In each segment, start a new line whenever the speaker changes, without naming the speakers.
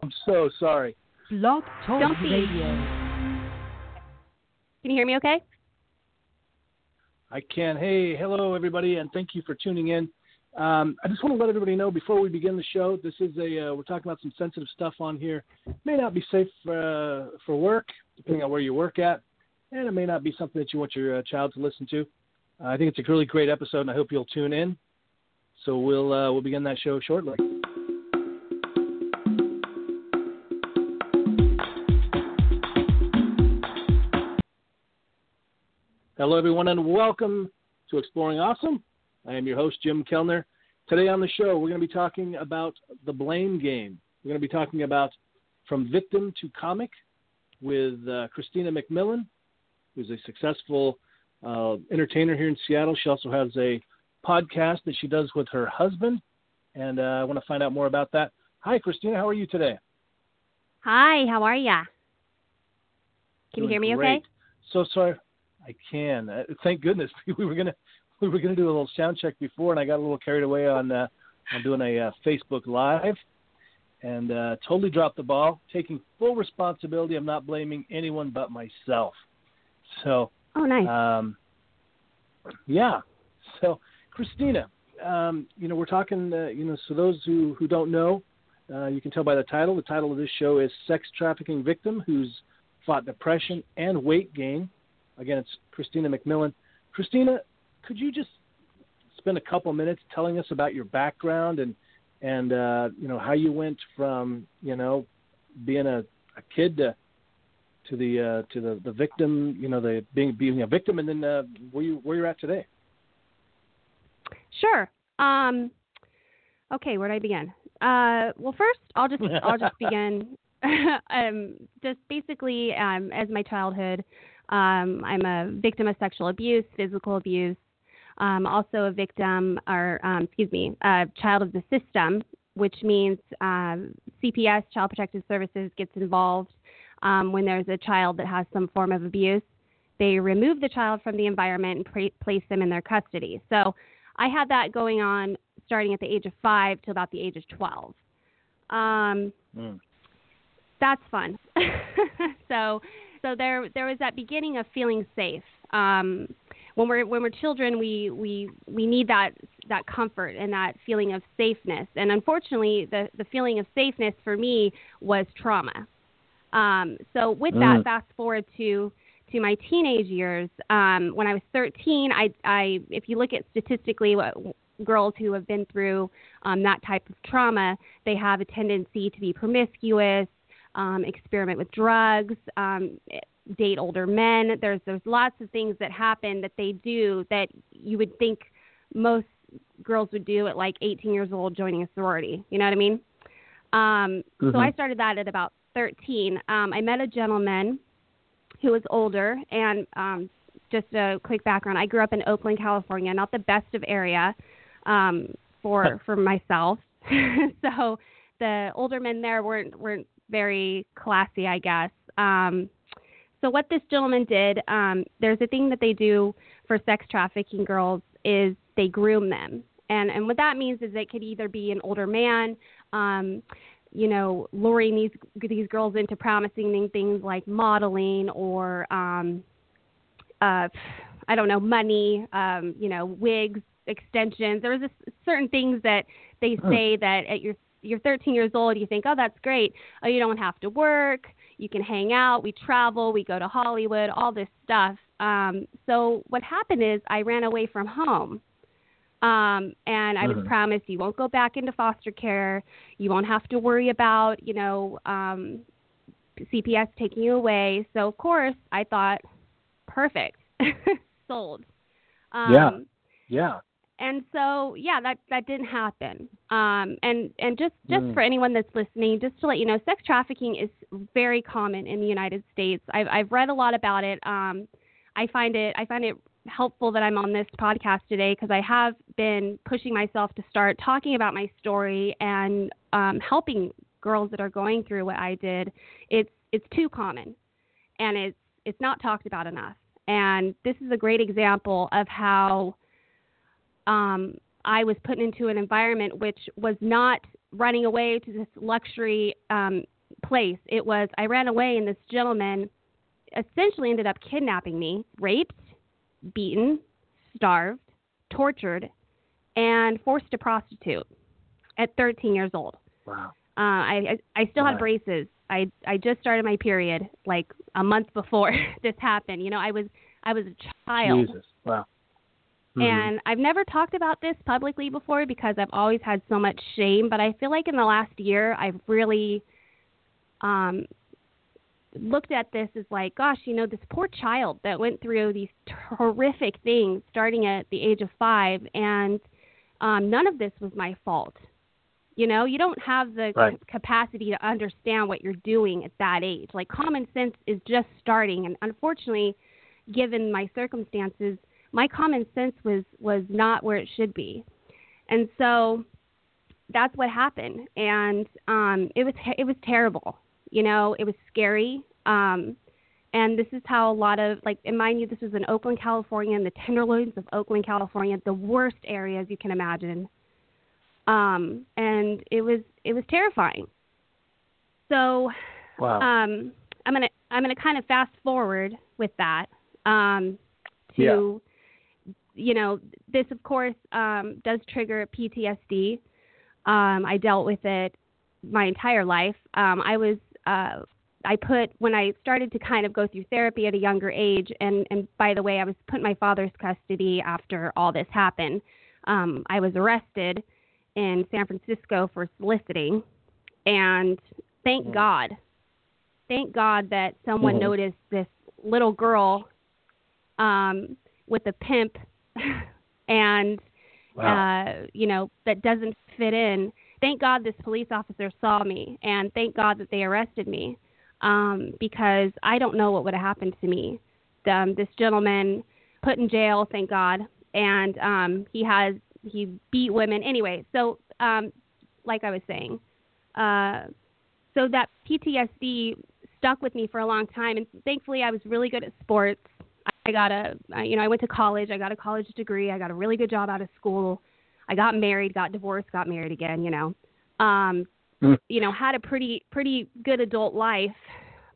I'm so sorry.
Blog Talk
Don't be.
Radio.
Can you hear me okay?
I can. Hey, hello everybody, and thank you for tuning in. Um, I just want to let everybody know before we begin the show, this is a uh, we're talking about some sensitive stuff on here. It may not be safe uh, for work, depending on where you work at, and it may not be something that you want your uh, child to listen to. Uh, I think it's a really great episode, and I hope you'll tune in. So we'll uh, we'll begin that show shortly. Hello, everyone, and welcome to Exploring Awesome. I am your host, Jim Kellner. Today on the show, we're going to be talking about the blame game. We're going to be talking about From Victim to Comic with uh, Kristina McMillen, who's a successful uh, entertainer here in Seattle. She also has a podcast that she does with her husband, and uh, I want to find out more about that. Hi, Kristina. How are you today?
Hi, how are ya? Can you hear me
great.
okay?
So sorry. I can. Uh, thank goodness we were gonna we were gonna do a little sound check before, and I got a little carried away on uh, on doing a uh, Facebook Live, and uh, totally dropped the ball, taking full responsibility. I'm not blaming anyone but myself. So
Oh, nice.
um, yeah. So, Kristina, um, you know, we're talking, uh, you know, so those who, who don't know, uh, you can tell by the title. The title of this show is Sex Trafficking Victim Who's Fought Depression and Weight Gain. Again, it's Kristina McMillen. Kristina, could you just spend a couple minutes telling us about your background and, and uh, you know, how you went from, you know, being a, a kid to to the uh, to the, the victim, you know, the being being a victim, and then uh, where you where you're at today.
Sure. Um, okay, where do I begin? Uh, well, first, I'll just I'll just begin. um, just basically, um, as my childhood, um, I'm a victim of sexual abuse, physical abuse. Um, also a victim, or um, excuse me, a child of the system, which means um, CPS, Child Protective Services, gets involved um, when there's a child that has some form of abuse. They remove the child from the environment and pra- place them in their custody. So I had that going on starting at the age of five till about the age of 12. Um,
Mm.
that's fun. so, so there, there was that beginning of feeling safe. Um, when we're when we're children, we we we need that that comfort and that feeling of safeness. And unfortunately, the the feeling of safeness for me was trauma. Um, so with that,
Mm.
fast forward to to my teenage years, um, when I was 13, I, I if you look at statistically what girls who have been through um, that type of trauma, they have a tendency to be promiscuous, um, experiment with drugs, um, date older men. There's there's lots of things that happen that they do that you would think most girls would do at like 18 years old, joining a sorority. You know what I mean? Um, So
Mhm.
I started that at about 13. Um, I met a gentleman who was older, and um, just a quick background: I grew up in Oakland, California, not the best of area um, for for myself. so the older men there weren't weren't very classy, I guess. Um, so what this gentleman did, um, there's a thing that they do for sex trafficking girls is they groom them, and and what that means is it could either be an older man. Um, you know, luring these these girls into promising them things like modeling or um, uh, I don't know, money, um, you know, wigs, extensions. There was just certain things that they say that at your you're 13 years old, you think, oh, that's great. Oh, you don't have to work. You can hang out. We travel. We go to Hollywood. All this stuff. Um, so what happened is I ran away from home. Um, and I was
Mhm.
promised you won't go back into foster care. You won't have to worry about, you know, um, CPS taking you away. So of course I thought, perfect, sold. Um,
Yeah. Yeah.
And so yeah that that didn't happen. Um and and just just
Mm.
for anyone that's listening just to let you know sex trafficking is very common in the united states. I've i've read a lot about it. Um i find it i find it helpful that i'm on this podcast today because i have been pushing myself to start talking about my story and um helping girls that are going through what i did. It's it's too common and it's it's not talked about enough. And this is a great example of how um, I was put into an environment which was not running away to this luxury um, place. It was I ran away, and this gentleman essentially ended up kidnapping me, raped, beaten, starved, tortured, and forced to prostitute at 13 years old.
Wow.
Uh, I, I I still
Right.
have braces. I I just started my period like a month before this happened. You know, I was I was a child.
Jesus. Wow. Mhm.
And I've never talked about this publicly before because I've always had so much shame. But I feel like in the last year, I've really um, looked at this as like, gosh, you know, this poor child that went through these horrific things starting at the age of five, and um, none of this was my fault. You know, you don't have the
Right.
c- capacity to understand what you're doing at that age. Like common sense is just starting, and unfortunately, given my circumstances, my common sense was was not where it should be, and so that's what happened, and um, it was it was terrible. You know, it was scary. Um, and this is how a lot of like, and mind you, this was in Oakland, California, in the Tenderloins of Oakland, California, the worst areas you can imagine. Um, and it was it was terrifying. So
wow.
um, I'm gonna I'm gonna kind of fast forward with that um, to you know this of course um, does trigger PTSD. Um, I dealt with it my entire life. Um, I was uh, I put when I started to kind of go through therapy at a younger age, and and by the way, I was put in my father's custody after all this happened. Um, I was arrested in San Francisco for soliciting, and thank
Mm.
God, thank God that someone
Mhm.
noticed this little girl um, with a pimp, and
wow.
uh, you know, that doesn't fit in. Thank God this police officer saw me, and thank God that they arrested me, um, because I don't know what would have happened to me. Um, this gentleman put in jail, thank God, and um, he has he beat women anyway. So, um, like I was saying, uh, so that PTSD stuck with me for a long time, and thankfully I was really good at sports. I got a, you know, I went to college. I got a college degree. I got a really good job out of school. I got married, got divorced, got married again. You know, um,
Mm.
you know, had a pretty pretty good adult life,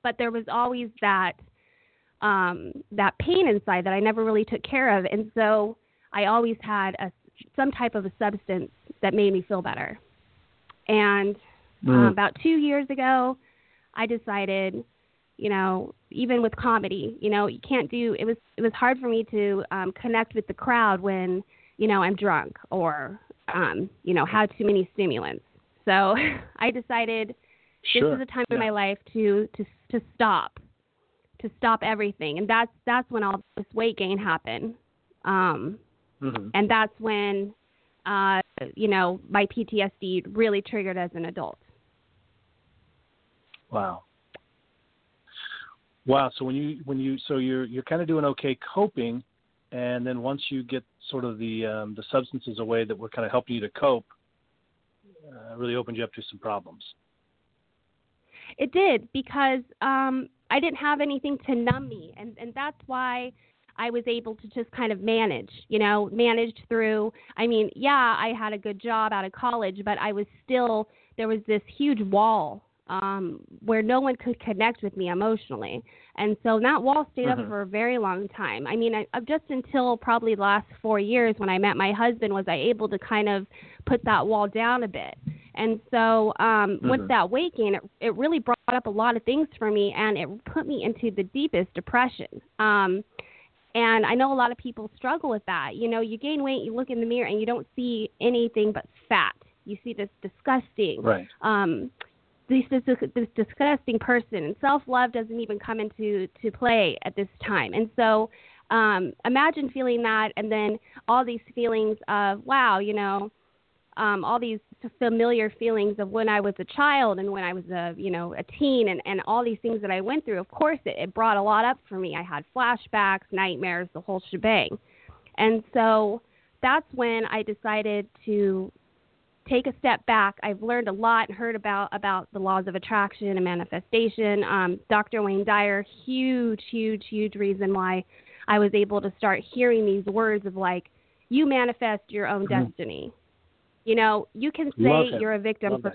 but there was always that um, that pain inside that I never really took care of, and so I always had a some type of a substance that made me feel better. And
Mm.
um, about two years ago, I decided, you know, even with comedy, you know, you can't do. It was it was hard for me to um, connect with the crowd when you know I'm drunk or um, you know had too many stimulants. So I decided
sure.
this is a time in my life to to to stop, to stop everything, and that's that's when all this weight gain happened. Um,
Mhm.
and that's when uh, you know my PTSD really triggered as an adult.
Wow. Wow. So when you when you so you're you're kind of doing okay coping, and then once you get sort of the um, the substances away that were kind of helping you to cope, uh, really opened you up to some problems.
It did because um, I didn't have anything to numb me, and and that's why I was able to just kind of manage. You know, managed through. I mean, yeah, I had a good job out of college, but I was still there was this huge wall um, where no one could connect with me emotionally, and so that wall stayed up for a very long time. I mean, I, I- just until probably the last four years when I met my husband was I able to kind of put that wall down a bit. And so um, with
Mhm.
that waking, it, it really brought up a lot of things for me, and it put me into the deepest depression. Um, and I know a lot of people struggle with that. You know, you gain weight, you look in the mirror, and you don't see anything but fat. You see this disgusting,
Right.
um, this, this, this disgusting person, and self love doesn't even come into to play at this time. And so, um, imagine feeling that, and then all these feelings of wow, you know, um, all these familiar feelings of when I was a child and when I was a you know a teen and and all these things that I went through. Of course, it, it brought a lot up for me. I had flashbacks, nightmares, the whole shebang, and so that's when I decided to take a step back. I've learned a lot and heard about about the laws of attraction and manifestation. Um, Dr. Wayne Dyer, huge, huge, huge reason why I was able to start hearing these words of like, you manifest your own
Mhm.
destiny. You know, you can say you're a victim
Love
for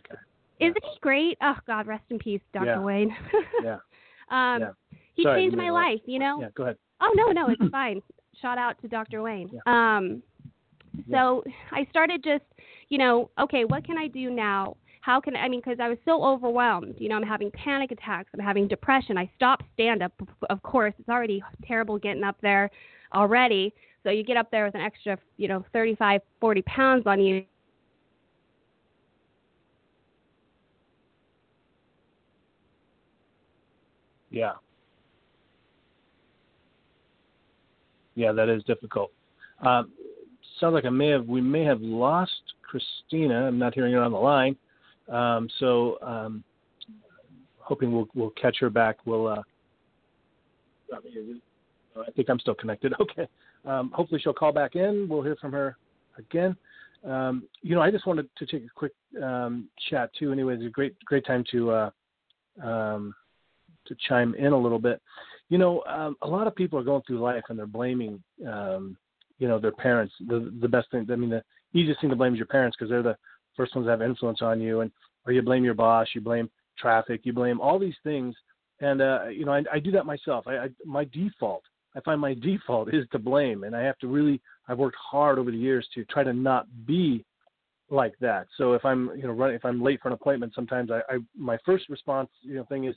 isn't he great? Oh God, rest in peace, Dr.
Yeah.
Wayne.
Yeah.
um
Yeah.
he
Sorry,
changed my life, you know?
Yeah. Go ahead.
Oh no, no, it's fine. Shout out to Dr. Wayne. Um so I started just, you know, okay, what can I do now? How can I mean cuz I was so overwhelmed. You know, I'm having panic attacks, I'm having depression. I stopped stand up of course. It's already terrible getting up there already. So you get up there with an extra, you know, 35, 40 pounds on you.
Yeah. Yeah, that is difficult. Um, sounds like I may have we may have lost Kristina. I'm not hearing her on the line. Um, so um, hoping we'll we'll catch her back. We'll. Uh, I think I'm still connected. Okay. Um, hopefully she'll call back in. We'll hear from her again. Um, you know, I just wanted to take a quick um, chat too. Anyway, it's a great great time to uh, um, to chime in a little bit. You know, um, a lot of people are going through life and they're blaming, um, you know, their parents. The the best thing, I mean, the easiest thing to blame is your parents because they're the first ones that have influence on you. And or you blame your boss, you blame traffic, you blame all these things. And uh, you know, I, I do that myself. I, I my default, I find my default is to blame, and I have to really. I've worked hard over the years to try to not be like that. So if I'm, you know, running, if I'm late for an appointment, sometimes I, I my first response, you know, thing is,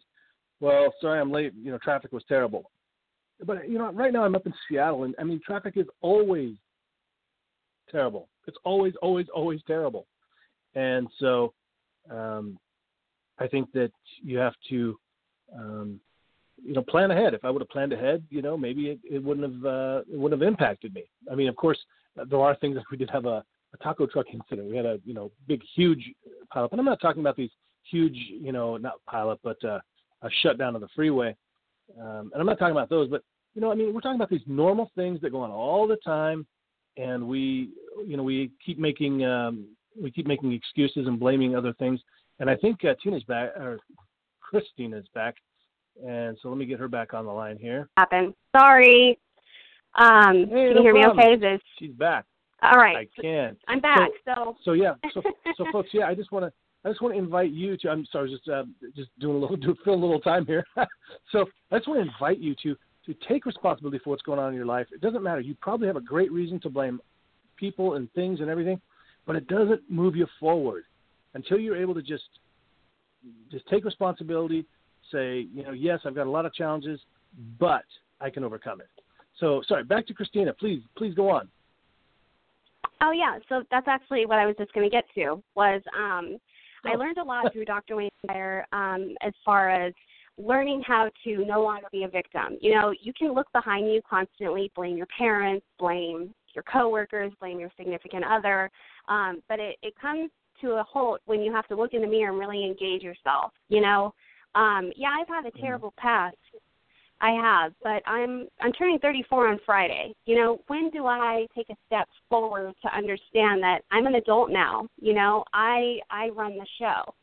well, sorry, I'm late. You know, traffic was terrible. But you know, right now I'm up in Seattle, and I mean, traffic is always terrible. It's always, always, always terrible. And so, um, I think that you have to, um, you know, plan ahead. If I would have planned ahead, you know, maybe it, it wouldn't have uh, it wouldn't have impacted me. I mean, of course, there are things that we did have a, a taco truck incident. We had a you know big, huge pileup, and I'm not talking about these huge, you know, not pileup, but uh, a shutdown of the freeway. Um, and I'm not talking about those, but you know, I mean, we're talking about these normal things that go on all the time, and we, you know, we keep making um, we keep making excuses and blaming other things. And I think uh, Tina's back, or Kristina's back, and so let me get her back on the line here.
Happen. Sorry. Um
Hey,
can you hear
problem.
me okay? This
She's back.
all right.
I can.
I'm back. So,
So yeah, so so folks, yeah, I just want to I just want to invite you to. I'm sorry, just uh, just doing a little do fill a little time here. so I just want to invite you to to take responsibility for what's going on in your life. It doesn't matter. You probably have a great reason to blame people and things and everything, but it doesn't move you forward until you're able to just just take responsibility. Say, you know, yes, I've got a lot of challenges, but I can overcome it. So sorry, back to Kristina. Please, please go on.
oh yeah, so that's actually what I was just going to get to was um I learned a lot through Dr. Wayne Dyer um as far as learning how to no longer be a victim. You know, you can look behind you constantly, blame your parents, blame your coworkers, blame your significant other, um, but it, it comes to a halt when you have to look in the mirror and really engage yourself. You know, um, yeah, I've had a terrible past. I have, but I'm I'm turning 34 on Friday. You know, when do I take a step forward to understand that I'm an adult now? You know, I I run the show.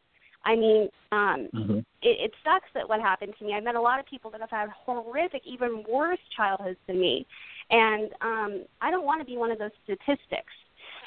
I mean, um,
Mm-hmm.
it, it sucks that what happened to me. I've met a lot of people that have had horrific, even worse childhoods than me, and um, I don't want to be one of those statistics.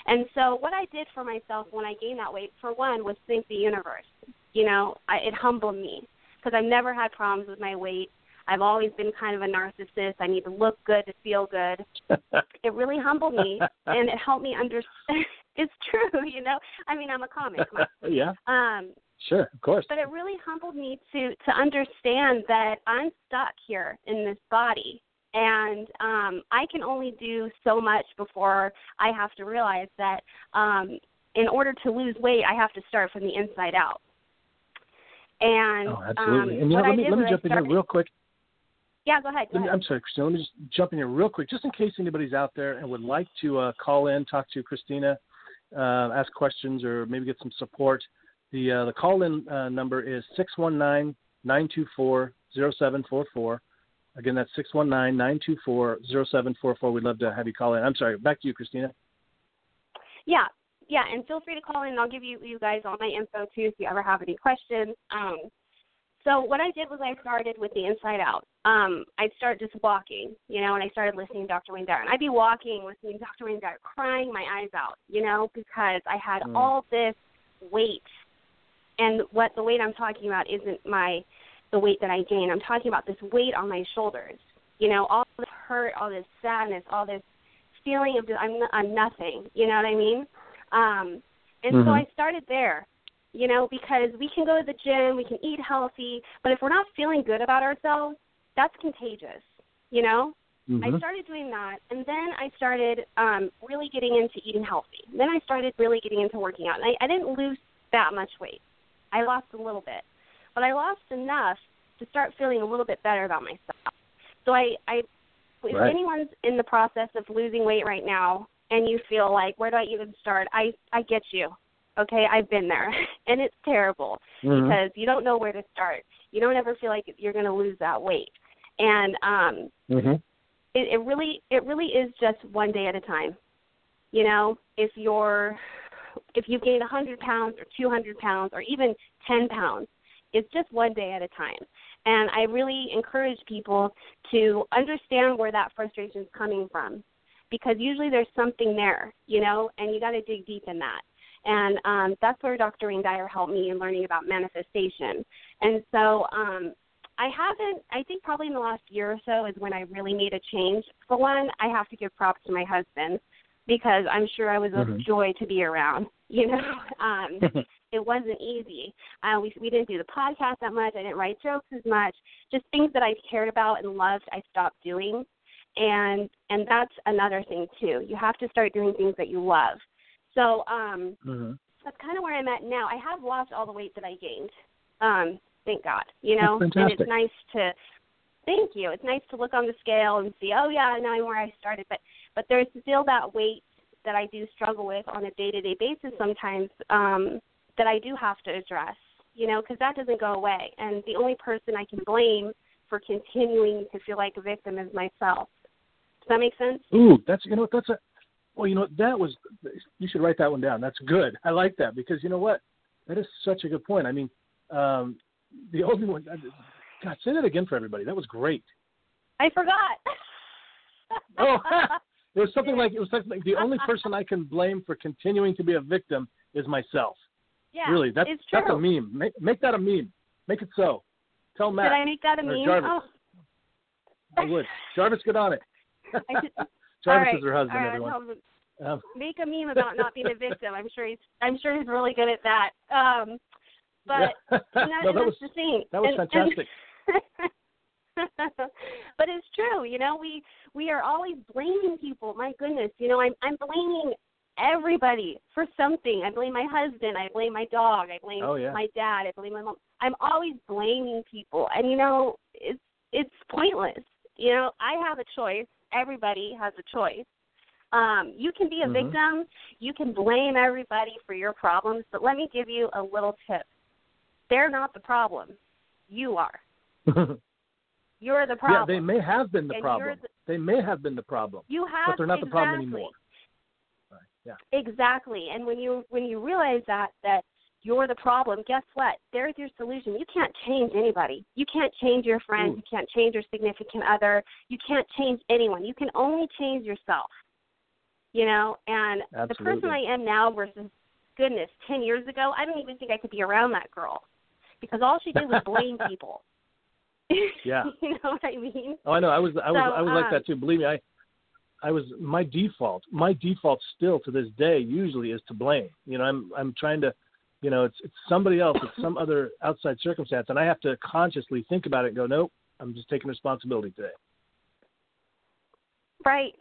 And so, what I did for myself when I gained that weight, for one, was thank the universe. You know, I, it humbled me because I've never had problems with my weight. I've always been kind of a narcissist. I need to look good to feel good. It really humbled me, and it helped me understand. it's true, you know. I mean, I'm a comic.
yeah,
Um,
sure, of course.
but it really humbled me to to understand that I'm stuck here in this body and um I can only do so much before I have to realize that um in order to lose weight I have to start from the inside out. And
Oh, absolutely.
um,
and you know, let me let me
I
jump in here real quick.
Yeah, go ahead. Go
me,
ahead.
I'm sorry, Kristina. Let me just jump in here real quick, just in case anybody's out there and would like to uh, call in, talk to Kristina, uh, ask questions, or maybe get some support. The uh, the call in uh, number is six one nine nine two four zero seven four four. Again, that's six one nine nine two four zero seven four four. We'd love to have you call in. I'm sorry. Back to you, Kristina.
Yeah, yeah, and feel free to call in. I'll give you you guys all my info too if you ever have any questions. Um, so what I did was I started with the inside out. Um, I'd start just walking, you know, and I started listening to Dr. Wayne Dyer. And I'd be walking, listening to Dr. Wayne Dyer, crying my eyes out, you know, because I had mm. all this weight. And what the weight I'm talking about isn't my the weight that I gained. I'm talking about this weight on my shoulders. You know, all this hurt, all this sadness, all this feeling of I'm I'm nothing. You know what I mean? Um, and mm-hmm. so I started there. You know, because we can go to the gym, we can eat healthy, but if we're not feeling good about ourselves, that's contagious. You know,
mm-hmm.
I started doing that, and then I started um, really getting into eating healthy. Then I started really getting into working out, and I, I didn't lose that much weight. I lost a little bit, but I lost enough to start feeling a little bit better about myself. So I, I if
right.
anyone's in the process of losing weight right now and you feel like where do I even start? I I get you. Okay, I've been there and it's terrible
mm-hmm.
because you don't know where to start. You don't ever feel like you're going to lose that weight. And um
mm-hmm.
it, it really it really is just one day at a time. You know, if you're if you gain a 100 pounds or 200 pounds or even 10 pounds, it's just one day at a time. And I really encourage people to understand where that frustration is coming from because usually there's something there, you know, and you got to dig deep in that. And um, that's where Dr. Wayne Dyer helped me in learning about manifestation. And so um, I haven't, I think probably in the last year or so is when I really made a change. For one, I have to give props to my husband because I'm sure I was a
mm-hmm.
joy to be around. You know, um, it wasn't easy. Uh, we we didn't do the podcast that much. I didn't write jokes as much. Just things that I cared about and loved, I stopped doing, and and that's another thing too. You have to start doing things that you love. So um,
mm-hmm.
that's kind of where I'm at now. I have lost all the weight that I gained. Um, thank God. You know,
and
it's nice to. Thank you. It's nice to look on the scale and see, oh yeah, now I'm where I started. But but there's still that weight that I do struggle with on a day to day basis sometimes. Um, that I do have to address, you know, because that doesn't go away. And the only person I can blame for continuing to feel like a victim is myself. Does that make sense?
Ooh, that's you know that's a well, you know that was you should write that one down. That's good. I like that because you know what, that is such a good point. I mean, um, the only one. God, say that again for everybody. That was great.
I forgot.
oh, it was something like it was something like the only person I can blame for continuing to be a victim is myself.
Yeah,
really, that's
it's true.
that's a meme. Make make that a meme. Make it so. Tell Matt.
Did I make that a meme?
Jarvis.
Oh.
I would. Jarvis, get on it.
Should,
Jarvis
right,
is her husband.
right,
everyone.
Um, make a meme about not being a victim. I'm sure he's. I'm sure he's really good at that. Um, but
yeah.
that,
no, that was
the thing.
that was
and,
fantastic.
And but it's true, you know. We we are always blaming people. My goodness, you know, I'm I'm blaming everybody for something. I blame my husband. I blame my dog. I blame
oh, yeah.
my dad. I blame my mom. I'm always blaming people, and you know, it's it's pointless. You know, I have a choice. Everybody has a choice. Um, you can be a
mm-hmm.
victim. You can blame everybody for your problems, but let me give you a little tip. They're not the problem. You are. you're the problem.
Yeah, they may have been the
and
problem.
The,
they may have been the problem.
You have,
but they're not
exactly.
the problem anymore. Yeah.
Exactly. And when you when you realize that that you're the problem, guess what? There's your solution. You can't change anybody. You can't change your friend. You can't change your significant other. You can't change anyone. You can only change yourself. You know, and
Absolutely.
the person I am now versus goodness, ten years ago, I don't even think I could be around that girl. Because all she did was blame people.
Yeah.
you know what I mean?
Oh, I know. I was I was
so,
I was
um,
like that too. Believe me, I I was my default. My default still to this day usually is to blame. You know, I'm I'm trying to, you know, it's it's somebody else, it's some other outside circumstance, and I have to consciously think about it and go, nope, I'm just taking responsibility today.
Right,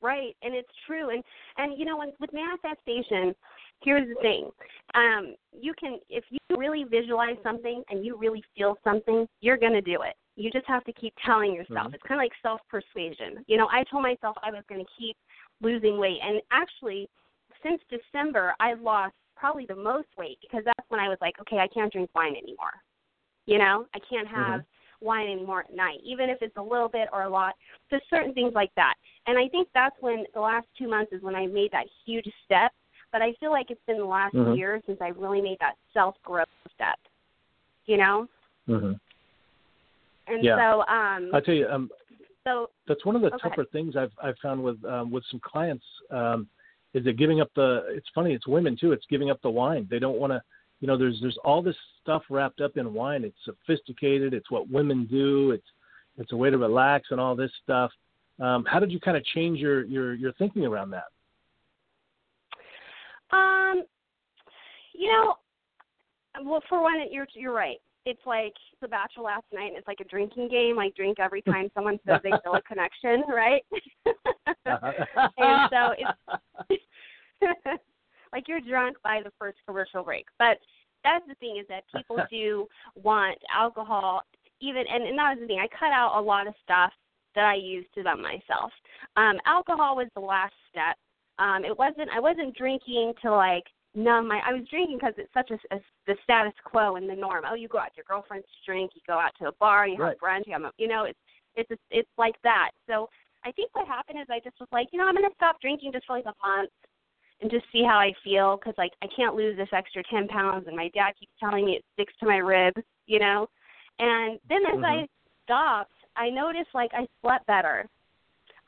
right, and it's true. And and you know, when, with manifestation, here's the thing: um, you can if you really visualize something and you really feel something, you're gonna do it you just have to keep telling yourself.
Mm-hmm.
It's kind of like self persuasion. You know, I told myself I was going to keep losing weight, and actually, since December, I lost probably the most weight because that's when I was like, okay, I can't drink wine anymore. You know, I can't have
mm-hmm.
wine anymore at night, even if it's a little bit or a lot. Just certain things like that. And I think that's when the last two months is when I made that huge step. But I feel like it's been the last
mm-hmm.
year since I really made that self growth step. You know.
Mm-hmm.
And
Yeah.
so, um,
I tell you, um,
so
that's one of the
Okay.
tougher things I've I've found with um, with some clients um, is that giving up the. It's funny, it's women too. It's giving up the wine. They don't want to. You know, there's there's all this stuff wrapped up in wine. It's sophisticated. It's what women do. It's it's a way to relax and all this stuff. Um, how did you kind of change your your your thinking around that?
Um, you know, well, for one, you're you're right. It's like The Bachelor last night, and it's like a drinking game. Like drink every time someone says they feel a connection, right? and so it's like you're drunk by the first commercial break. But that's the thing is that people do want alcohol. Even and, and that was the thing. I cut out a lot of stuff that I used to numb myself. Um, alcohol was the last step. Um, it wasn't. I wasn't drinking to like numb my. I was drinking because it's such a, a the status quo and the norm. Oh, you go out to your girlfriend's to drink. You go out to a bar. You have
Right.
brunch. You have a, you know, it's it's a, it's like that. So I think what happened is I just was like, you know, I'm gonna stop drinking just for like a month and just see how I feel because like I can't lose this extra ten pounds, and my dad keeps telling me it sticks to my ribs, you know. And then as I
Mhm.
stopped, I noticed like I slept better.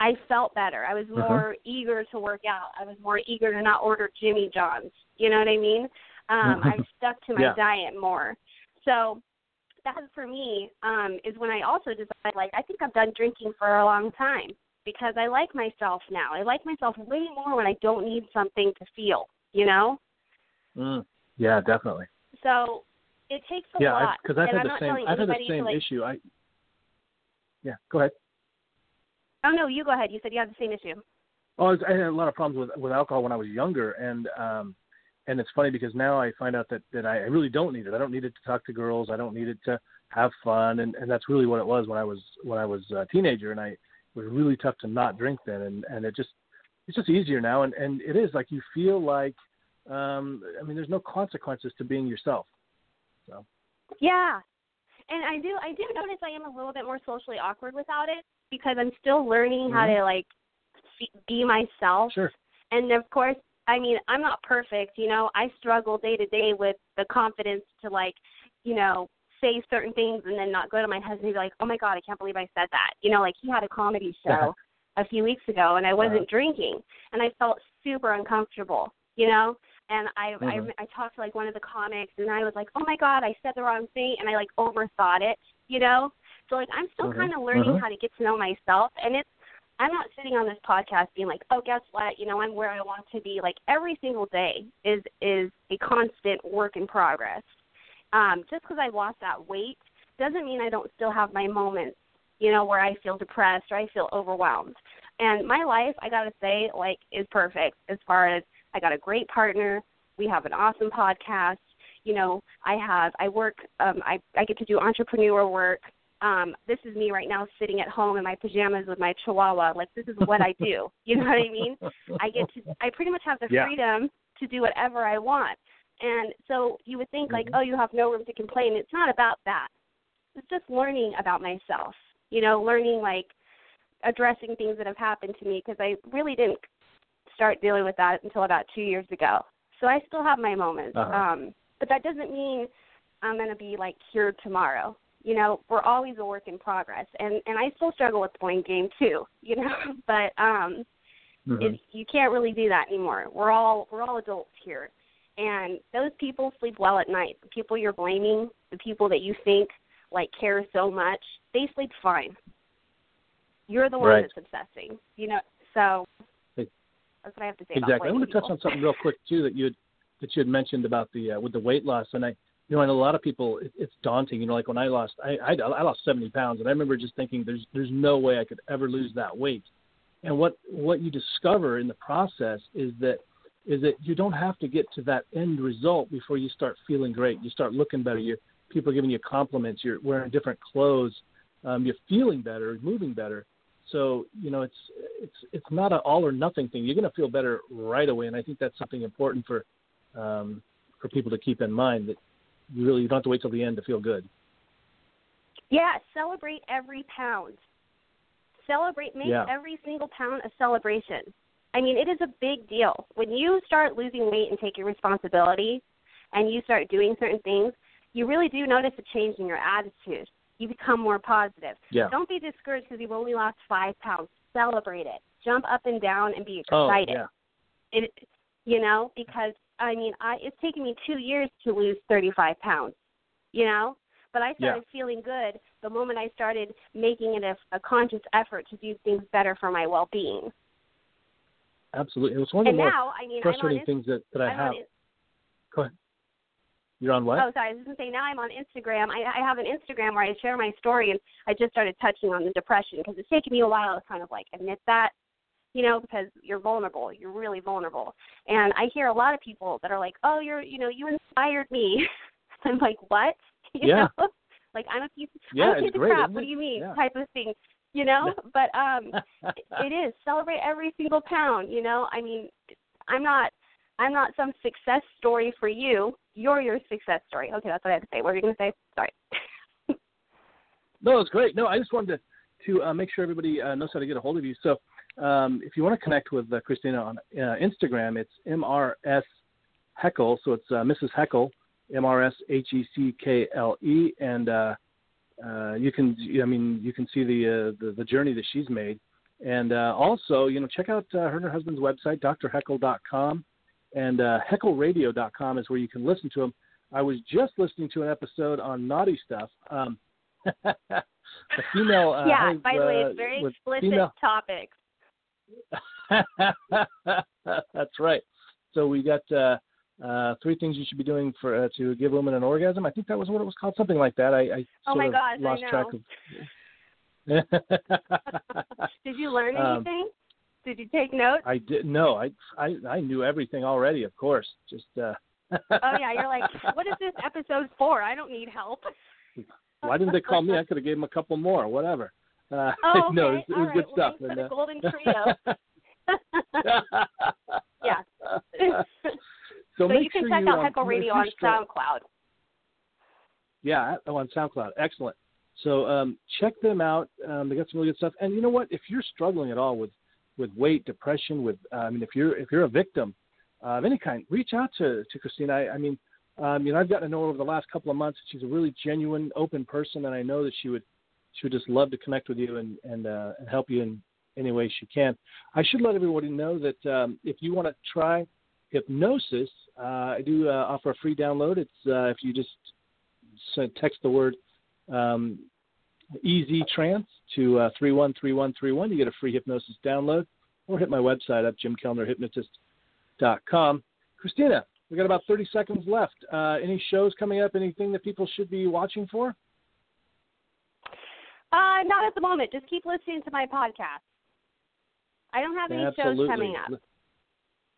I felt better. I was
Mhm.
more eager to work out. I was more eager to not order Jimmy John's. You know what I mean? Um, I stuck to my
Yeah.
diet more. So that for me um, is when I also decided like I think I've done drinking for a long time because I like myself now. I like myself way more when I don't need something to feel. You know?
Mm. Yeah, definitely.
So it takes a
yeah,
lot.
because I've
and
had
I'm
the same. I've had the same issue. I. Yeah, go ahead.
Oh no, you go ahead. You said you had the same issue.
Oh, I, was, I had a lot of problems with with alcohol when I was younger, and um, and it's funny because now I find out that that I really don't need it. I don't need it to talk to girls. I don't need it to have fun, and and that's really what it was when I was when I was a teenager, and I it was really tough to not drink then, and and it just it's just easier now, and and it is like you feel like um, I mean, there's no consequences to being yourself. So
Yeah. And I do I do notice I am a little bit more socially awkward without it because I'm still learning how
Mhm.
to like be myself.
sure,
And of course, I mean, I'm not perfect, you know. I struggle day to day with the confidence to like, you know, say certain things and then not go to my husband and be like, "Oh my god, I can't believe I said that." You know, like he had a comedy show a few weeks ago and I wasn't
Uh-huh.
drinking and I felt super uncomfortable, you know? And I,
Mhm.
I I talked to like one of the comics and I was like, "Oh my god, I said the wrong thing." And I like overthought it, you know? So like I'm still
Mhm.
kind of learning
Mhm.
how to get to know myself and it's I'm not sitting on this podcast being like, "Oh, guess what? You know, I'm where I want to be." Like every single day is is a constant work in progress. Um just cuz I lost that weight doesn't mean I don't still have my moments, you know, where I feel depressed or I feel overwhelmed. And my life, I got to say, like is perfect as far as I got a great partner, we have an awesome podcast, you know, I have I work um I I get to do entrepreneur work um, this is me right now sitting at home in my pajamas with my chihuahua. Like this is what I do. You know what I mean? I get to I pretty much have the
Yeah.
freedom to do whatever I want. And so you would think like,
Mhm.
oh, you have no room to complain. It's not about that. It's just learning about myself. You know, learning like addressing things that have happened to me because I really didn't start dealing with that until about 2 years ago. So I still have my moments.
Uh-huh.
Um but that doesn't mean I'm going to be like cured tomorrow you know we're always a work in progress. And and i still struggle with the blame game too you know but um
Mhm.
it, you can't really do that anymore. We're all we're all adults here. And those people sleep well at night. The people you're blaming the people that you think like care so much they sleep fine. You're the one
Right.
that's obsessing you know so that's what i have to say
exactly. I want to touch on something real quick too that you had that you had mentioned about the uh, with the weight loss, and I you know, and a lot of people, it, it's daunting. You know, like when I lost, I, I I lost 70 pounds, and I remember just thinking, there's there's no way I could ever lose that weight. And what what you discover in the process is that is that you don't have to get to that end result before you start feeling great. You start looking better. You people are giving you compliments. You're wearing different clothes. Um, you're feeling better, moving better. So you know, it's it's it's not an all or nothing thing. You're going to feel better right away, and I think that's something important for um, for people to keep in mind that you really you don't have to wait till the end to feel good.
Yeah, celebrate every pound. Celebrate, make
Yeah.
every single pound a celebration. I mean, it is a big deal. When you start losing weight and taking responsibility and you start doing certain things, you really do notice a change in your attitude. You become more positive.
Yeah.
Don't be discouraged because you've only lost five pounds. Celebrate it. Jump up and down and be excited.
Oh,
excited.
yeah.
It, you know, because I mean, I it's taken me two years to lose 35 pounds. You know, but I started feeling good the moment I started making it a, a conscious effort to do things better for my well-being.
Absolutely. It was one of
And
the more
now, I mean,
frustrating
on,
things that, that I
I'm
have.
on
Go ahead. You're on what?
Oh, sorry. I was going to say now I'm on Instagram. I, I have an Instagram where I share my story, and I just started touching on the depression because it's taken me a while to kind of like admit that, you know, because you're vulnerable. You're really vulnerable, and I hear a lot of people that are like, "Oh, you're, you know, you inspired me." I'm like, "What?" You
Yeah.
know? like I'm a piece.
Yeah,
I'm a piece
it's
of
great,
crap. What do you mean?
Yeah.
Type of thing. You know, but um, it is celebrate every single pound you know i mean i'm not i'm not some success story for you you're your success story okay that's what i had to say what were you going to say sorry
No, it's great. No, I just wanted to to uh, make sure everybody uh, knows how to get a hold of you. So, um, if you want to connect with uh, Kristina on uh, Instagram, it's MRS Heckle. So it's uh, Mrs. Heckle, M R S H E C K L E, and uh, uh, you can, I mean, you can see the uh, the, the journey that she's made. And uh, also, you know, check out uh, her and her husband's website, drheckle.com, and uh, heckleradio.com is where you can listen to them. I was just listening to an episode on naughty stuff. Um, female. Uh,
yeah by the way it's very explicit
female-
topics
That's right. So we got uh, uh, three things you should be doing for uh, to give women an orgasm. I think that was what it was called, something like that. I, I
Oh my gosh, I
lost track of.
did you learn
Um,
anything did you take notes
I did no, I, I I knew everything already. Of course, just. Uh,
oh yeah you're like what is this episode for i don't need help
Why didn't they call me? I could have gave them a couple more, whatever. Uh,
oh okay.
no, it was, it was
right.
good
well,
stuff. and,
the
uh,
golden trio yeah
So,
so you can
sure
check
you,
out
um,
heckle radio on soundcloud
Yeah, oh, on SoundCloud. Excellent. So um, check them out. Um, they got some really good stuff. And you know what? If you're struggling at all with with weight, depression, with uh, I mean, if you're if you're a victim uh, of any kind, reach out to to Kristina. I, I mean, um, you know, I've gotten to know her over the last couple of months. She's a really genuine, open person, and I know that she would she would just love to connect with you and and, uh, and help you in any way she can. I should let everybody know that um, if you want to try hypnosis, uh, I do uh, offer a free download. It's uh, if you just text the word um, easy trance to uh, 313131. You get a free hypnosis download or hit my website up, jimkellnerhypnotist.com. Kristina, we got about 30 seconds left. Uh, any shows coming up? Anything that people should be watching for?
Uh, not at the moment. Just keep listening to my podcast. I don't have any
Absolutely.
shows coming up,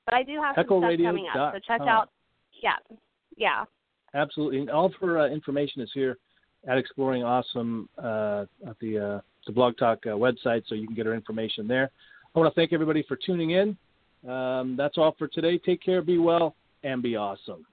but I do have some stuff coming up. So check
HeckleRadio.com.
out. Yeah, yeah.
Absolutely. And all of her uh, information is here at Exploring Awesome uh, at the, uh, the Blog Talk uh, website, so you can get her information there. I want to thank everybody for tuning in. Um, that's all for today. Take care, be well, and be awesome.